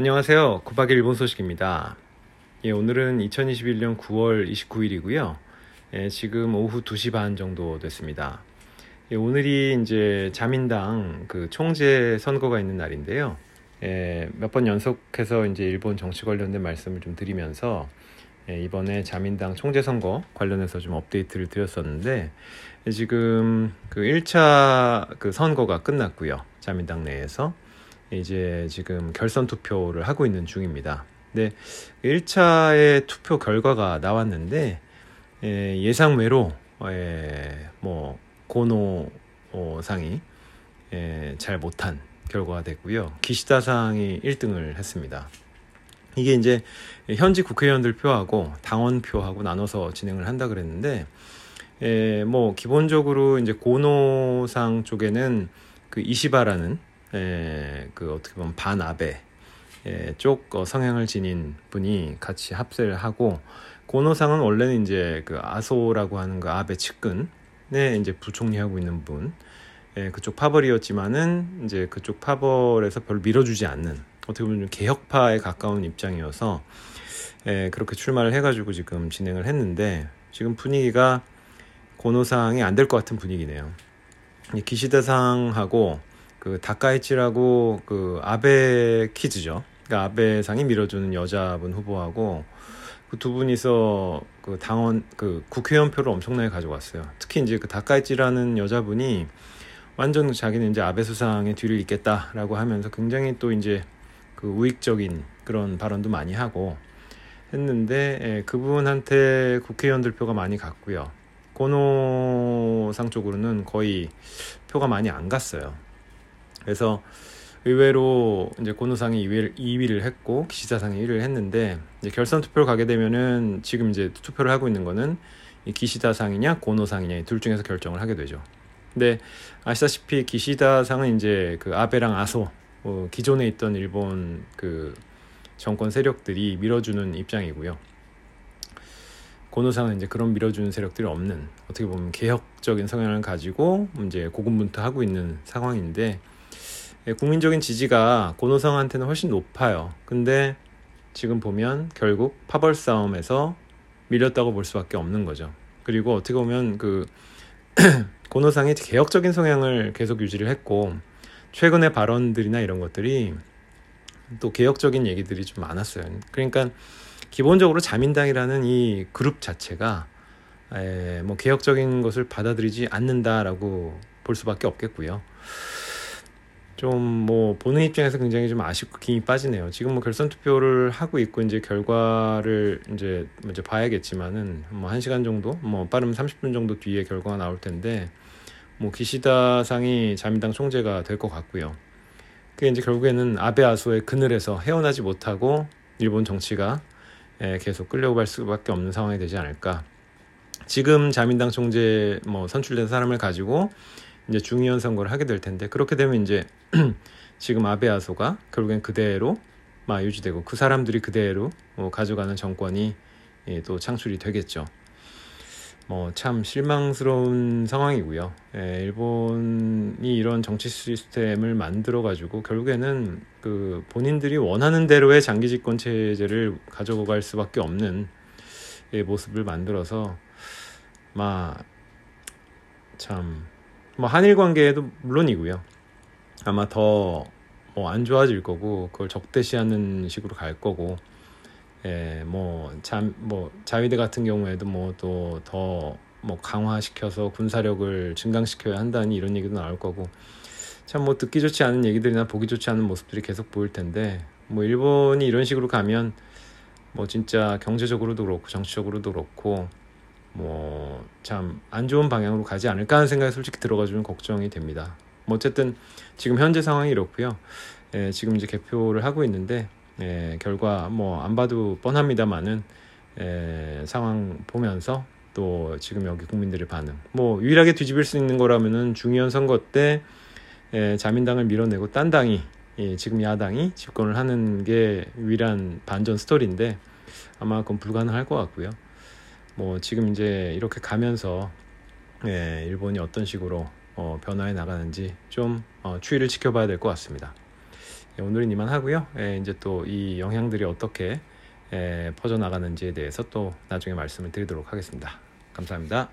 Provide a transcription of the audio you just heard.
안녕하세요. 9박 일본 소식입니다. 예, 오늘은 2021년 9월 29일이고요. 예, 지금 오후 2시 반 정도 됐습니다. 예, 오늘이 이제 자민당 그 총재 선거가 있는 날인데요. 예, 몇번 연속해서 이제 일본 정치 관련된 말씀을 좀 드리면서 예, 이번에 자민당 총재 선거 관련해서 좀 업데이트를 드렸었는데 예, 지금 그 1차 그 선거가 끝났고요. 자민당 내에서 이제 지금 결선 투표를 하고 있는 중입니다. 네, 1차의 투표 결과가 나왔는데 예, 예상 외로 예, 뭐 고노 상이 예, 잘 못한 결과가 됐고요. 기시다상이 1등을 했습니다. 이게 이제 현지 국회의원들 표하고 당원 표하고 나눠서 진행을 한다 그랬는데 예, 뭐 기본적으로 이제 고노상 쪽에는 그 이시바라는 예, 그 어떻게 보면 반아베 예, 쪽 어, 성향을 지닌 분이 같이 합세를 하고 고노상은 원래는 이제 그 아소라고 하는 그 아베 측근에 이제 부총리하고 있는 분 예, 그쪽 파벌이었지만은 이제 그쪽 파벌에서 별로 밀어주지 않는 어떻게 보면 좀 개혁파에 가까운 입장이어서 예, 그렇게 출마를 해가지고 지금 진행을 했는데 지금 분위기가 고노상이 안 될 것 같은 분위기네요. 기시다상하고 그 다카이치라고 그 아베 키즈죠. 그러니까 아베상이 밀어주는 여자분 후보하고 그 두 분이서 그 당원 그 국회의원 표를 엄청나게 가져갔어요. 특히 이제 그 다카이치라는 여자분이 완전 자기는 이제 아베 수상의 뒤를 잇겠다라고 하면서 굉장히 또 이제 그 우익적인 그런 발언도 많이 하고 했는데 예, 그분한테 국회의원들 표가 많이 갔고요. 고노상 쪽으로는 거의 표가 많이 안 갔어요. 그래서 의외로 이제 고노상이 2위를, 2위를 했고 기시다상이 1위를 했는데 이제 결선 투표를 가게 되면은 지금 이제 투표를 하고 있는 거는 이 기시다상이냐 고노상이냐 둘 중에서 결정을 하게 되죠. 근데 아시다시피 기시다상은 이제 그 아베랑 아소 어, 기존에 있던 일본 그 정권 세력들이 밀어주는 입장이고요. 고노상은 이제 그런 밀어주는 세력들이 없는 어떻게 보면 개혁적인 성향을 가지고 이제 고군분투하고 있는 상황인데 예, 국민적인 지지가 고노상한테는 훨씬 높아요. 근데 지금 보면 결국 파벌 싸움에서 밀렸다고 볼 수밖에 없는 거죠. 그리고 어떻게 보면 그 고노상이 개혁적인 성향을 계속 유지를 했고 최근의 발언들이나 이런 것들이 또 개혁적인 얘기들이 좀 많았어요. 그러니까 기본적으로 자민당이라는 이 그룹 자체가 에, 뭐 개혁적인 것을 받아들이지 않는다라고 볼 수밖에 없겠고요. 좀 뭐 보는 입장에서 굉장히 좀 아쉽고 김이 빠지네요. 지금 뭐 결선 투표를 하고 있고 이제 결과를 이제 먼저 봐야겠지만은 뭐 1시간 정도 뭐 빠르면 30분 정도 뒤에 결과가 나올 텐데 뭐 기시다 상이 자민당 총재가 될 것 같고요. 그게 이제 결국에는 아베 아소의 그늘에서 헤어나지 못하고 일본 정치가 예, 계속 끌려갈 수밖에 없는 상황이 되지 않을까. 지금 자민당 총재 뭐 선출된 사람을 가지고 이제 중의원 선거를 하게 될 텐데 그렇게 되면 이제 지금 아베 아소가 결국엔 그대로 막 유지되고 그 사람들이 그대로 뭐 가져가는 정권이 예, 또 창출이 되겠죠. 뭐 참 실망스러운 상황이고요. 예, 일본이 이런 정치 시스템을 만들어 가지고 결국에는 그 본인들이 원하는 대로의 장기 집권 체제를 가져갈 수밖에 없는 예, 모습을 만들어서 막 참 뭐 한일 관계도 물론이고요. 아마 더 뭐 안 좋아질 거고 그걸 적대시하는 식으로 갈 거고. 예, 뭐, 자, 뭐, 자위대 같은 경우에도 뭐 또 더 뭐 강화시켜서 군사력을 증강시켜야 한다는 이런 얘기도 나올 거고. 참 뭐 듣기 좋지 않은 얘기들이나 보기 좋지 않은 모습들이 계속 보일 텐데. 뭐 일본이 이런 식으로 가면 뭐 진짜 경제적으로도 그렇고 정치적으로도 그렇고 뭐 참 안 좋은 방향으로 가지 않을까 하는 생각이 솔직히 들어가지고 걱정이 됩니다. 뭐 어쨌든 지금 현재 상황이 이렇고요. 예, 지금 이제 개표를 하고 있는데 예, 결과 뭐 안 봐도 뻔합니다만은 예, 상황 보면서 또 지금 여기 국민들의 반응 뭐 유일하게 뒤집을 수 있는 거라면은 중의원 선거 때 예, 자민당을 밀어내고 딴 당이 예, 지금 야당이 집권을 하는 게 유일한 반전 스토리인데 아마 그건 불가능할 것 같고요. 뭐 지금 이제 이렇게 가면서 예, 일본이 어떤 식으로 어, 변화해 나가는지 좀 어, 추이를 지켜봐야 될 것 같습니다. 예, 오늘은 이만 하고요. 예, 이제 또 이 영향들이 어떻게 예, 퍼져나가는지에 대해서 또 나중에 말씀을 드리도록 하겠습니다. 감사합니다.